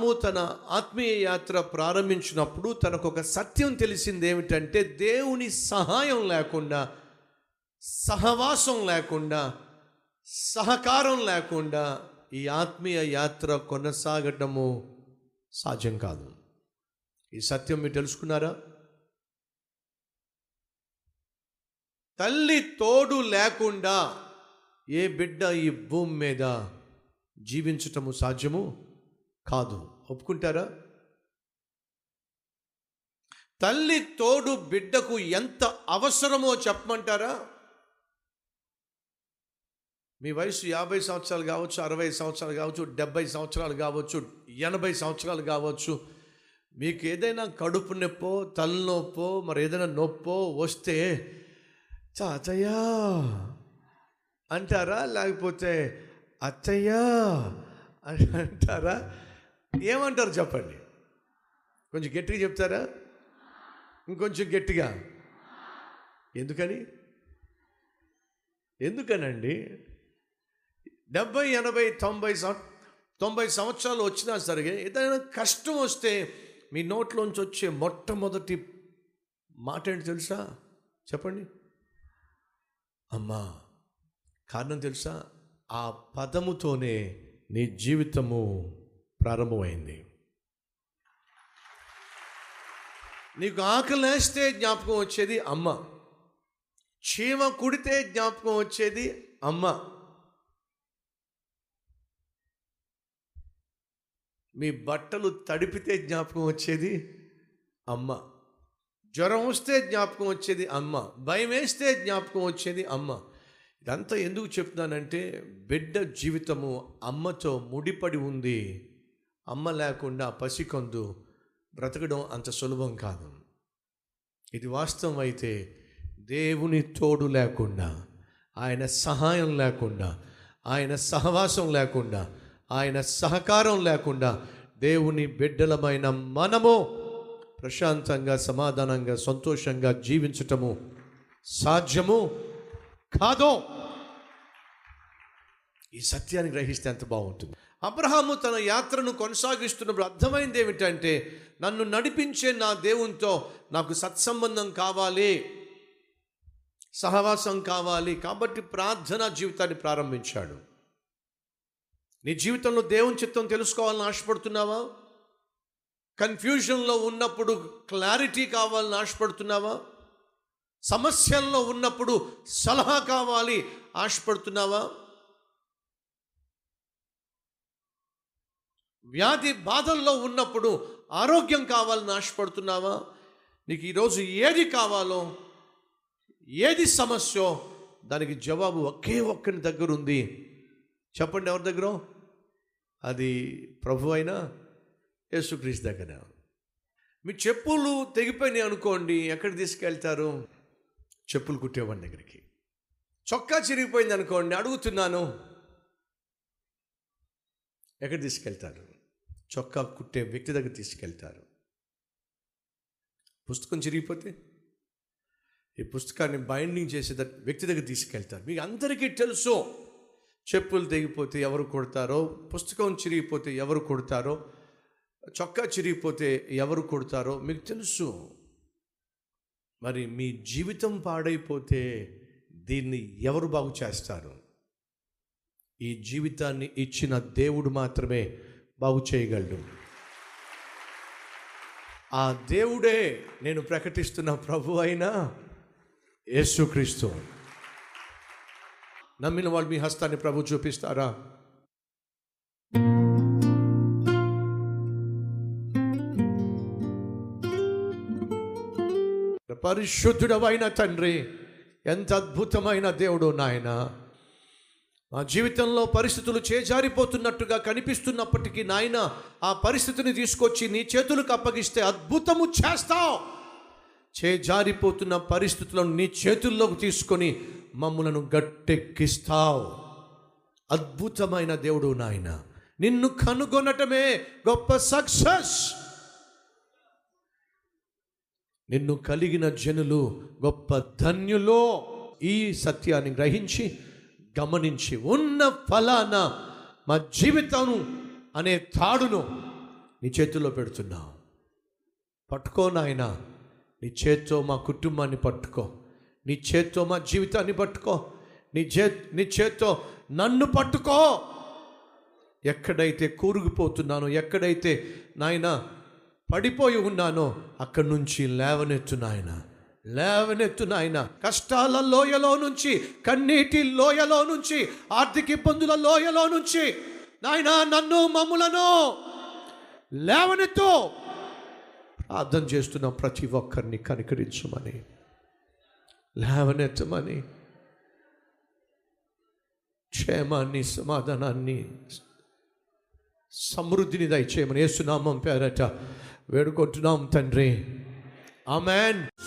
అబ్రహాము తన ఆత్మీయ యాత్ర ప్రారంభించినప్పుడు తనకు ఒక సత్యం తెలిసింది ఏమిటంటే దేవుని సహాయం లేకుండా సహవాసం లేకుండా సహకారం లేకుండా ఈ ఆత్మీయ యాత్ర కొనసాగటము సాధ్యం కాదు. ఈ సత్యం మీరు తెలుసుకున్నారా? తల్లి తోడు లేకుండా ఏ బిడ్డ ఈ భూమి మీద జీవించటము సాధ్యము? కాదు. ఒప్పుకుంటారా? తల్లి తోడు బిడ్డకు ఎంత అవసరమో చెప్పమంటారా? మీ వయసు యాభై సంవత్సరాలు కావచ్చు అరవై సంవత్సరాలు కావచ్చు డెబ్బై సంవత్సరాలు కావచ్చు ఎనభై సంవత్సరాలు కావచ్చు. మీకు ఏదైనా కడుపు నొప్పో తలనొప్పో మరి ఏదైనా నొప్పో వస్తే తాతయ్యా అంటారా? లేకపోతే అత్తయ్యా అంటారా? ఏమంటారు చెప్పండి? కొంచెం గట్టిగా చెప్తారా? ఇంకొంచెం గట్టిగా. ఎందుకని? ఎందుకనండి? డెబ్బై ఎనభై తొంభై తొంభై సంవత్సరాలు వచ్చినా సరే ఏదైనా కష్టం వస్తే మీ నోట్లోంచి వచ్చే మొట్టమొదటి మాట ఏంటి తెలుసా? చెప్పండి. అమ్మా కారణం తెలుసా? ఆ పదముతోనే నీ జీవితము ప్రారంభమైంది. నీకు ఆకలి వేస్తే జ్ఞాపకం వచ్చేది అమ్మ. చీమ కుడితే జ్ఞాపకం వచ్చేది అమ్మ. మీ బట్టలు తడిపితే జ్ఞాపకం వచ్చేది అమ్మ. జ్వరం వస్తే జ్ఞాపకం వచ్చేది అమ్మ. భయం వేస్తే జ్ఞాపకం వచ్చేది అమ్మ. ఇదంతా ఎందుకు చెప్తున్నానంటే బిడ్డ జీవితము అమ్మతో ముడిపడి ఉంది. అమ్మ లేకుండా పసికందు బ్రతకడం అంత సులభం కాదు. ఇది వాస్తవం అయితే దేవుని తోడు లేకుండా ఆయన సహాయం లేకుండా ఆయన సహవాసం లేకుండా ఆయన సహకారం లేకుండా దేవుని బిడ్డలమైన మనము ప్రశాంతంగా సమాధానంగా సంతోషంగా జీవించటము సాధ్యము కాదో? ఈ సత్యాన్ని గ్రహిస్తే ఎంత బాగుంటుంది. అబ్రహాము తన యాత్రను కొనసాగిస్తున్నప్పుడు అర్థమైంది ఏమిటంటే నన్ను నడిపించే నా దేవునితో నాకు సత్సంబంధం కావాలి సహవాసం కావాలి కాబట్టి ప్రార్థనా జీవితాన్ని ప్రారంభించాడు. నీ జీవితంలో దేవుని చిత్తం తెలుసుకోవాలని ఆశపడుతున్నావా? కన్ఫ్యూజన్లో ఉన్నప్పుడు క్లారిటీ కావాలని ఆశపడుతున్నావా? సమస్యల్లో ఉన్నప్పుడు సలహా కావాలి ఆశపడుతున్నావా? వ్యాధి బాధల్లో ఉన్నప్పుడు ఆరోగ్యం కావాలని ఆశపడుతున్నావా? నీకు ఈరోజు ఏది కావాలో ఏది సమస్యో దానికి జవాబు ఒకే ఒక్కని దగ్గర ఉంది చెప్పండి ఎవరి దగ్గర? అది ప్రభు అయినా యేసుక్రీస్తు దగ్గర. మీ చెప్పులు తెగిపోయినాయి అనుకోండి ఎక్కడ తీసుకెళ్తారు? చెప్పులు కుట్టేవాడి దగ్గరికి. చొక్కా చిరిగిపోయింది అనుకోండి అడుగుతున్నాను ఎక్కడ తీసుకెళ్తారు? చొక్కా కుట్టే వ్యక్తి దగ్గర తీసుకెళ్తారు. పుస్తకం చిరిగిపోతే? ఈ పుస్తకాన్ని బైండింగ్ చేసే వ్యక్తి దగ్గర తీసుకెళ్తారు. మీకు అందరికీ తెలుసు. చెప్పులు తెగిపోతే ఎవరు కొడతారో పుస్తకం చిరిగిపోతే ఎవరు కొడతారో చొక్కా చిరిగిపోతే ఎవరు కొడతారో మీకు తెలుసు. మరి మీ జీవితం పాడైపోతే దీన్ని ఎవరు బాగు చేస్తారు? ఈ జీవితాన్ని ఇచ్చిన దేవుడు మాత్రమే బాగు చేయగలడు. ఆ దేవుడే నేను ప్రకటిస్తున్న ప్రభు అయినా యేసుక్రీస్తు. నమ్మిన వాళ్ళు మీ హస్తాన్ని ప్రభు చూపిస్తారా? పరిశుద్ధుడవైన తండ్రి ఎంత అద్భుతమైన దేవుడు నాయన. నా జీవితంలో పరిస్థితులు చేజారిపోతున్నట్టుగా కనిపిస్తున్నప్పటికీ నాయన ఆ పరిస్థితిని తీసుకొచ్చి నీ చేతులకు అప్పగిస్తే అద్భుతము చేస్తావు. చేజారిపోతున్న పరిస్థితులను నీ చేతుల్లోకి తీసుకొని మమ్మలను గట్టెక్కిస్తావు. అద్భుతమైన దేవుడు నాయన నిన్ను కనుగొనటమే గొప్ప సక్సెస్. నిన్ను కలిగిన జనులు గొప్ప ధన్యులో. ఈ సత్యాన్ని గ్రహించి గమనించి ఉన్న ఫలాన మా జీవితం అనే తాడును నీ చేతుల్లో పెడుతున్నావు పట్టుకో నాయన. నీ చేత్తో మా కుటుంబాన్ని పట్టుకో. నీ చేత్తో మా జీవితాన్ని పట్టుకో. నీ చే నీ చేత్తో నన్ను పట్టుకో. ఎక్కడైతే కూరుకుపోతున్నానో ఎక్కడైతే నాయన పడిపోయి ఉన్నానో అక్కడి నుంచి లేవనెత్తు నాయన. లేవనెత్తు నాయన. కష్టాల లోయలో నుంచి కన్నీటి లోయలో నుంచి ఆర్థిక ఇబ్బందుల లోయలో నుంచి నాయన నన్ను మమ్ములను లేవనెత్తు. ప్రార్థన చేస్తున్న ప్రతి ఒక్కరిని కనికరించమని. లేవనెత్తమని. క్షేమాన్ని సమాధానాన్ని సమృద్ధిని దయచేయమని యేసునామం పేరట వేడుకుంటున్నాం తండ్రి. ఆమెన్.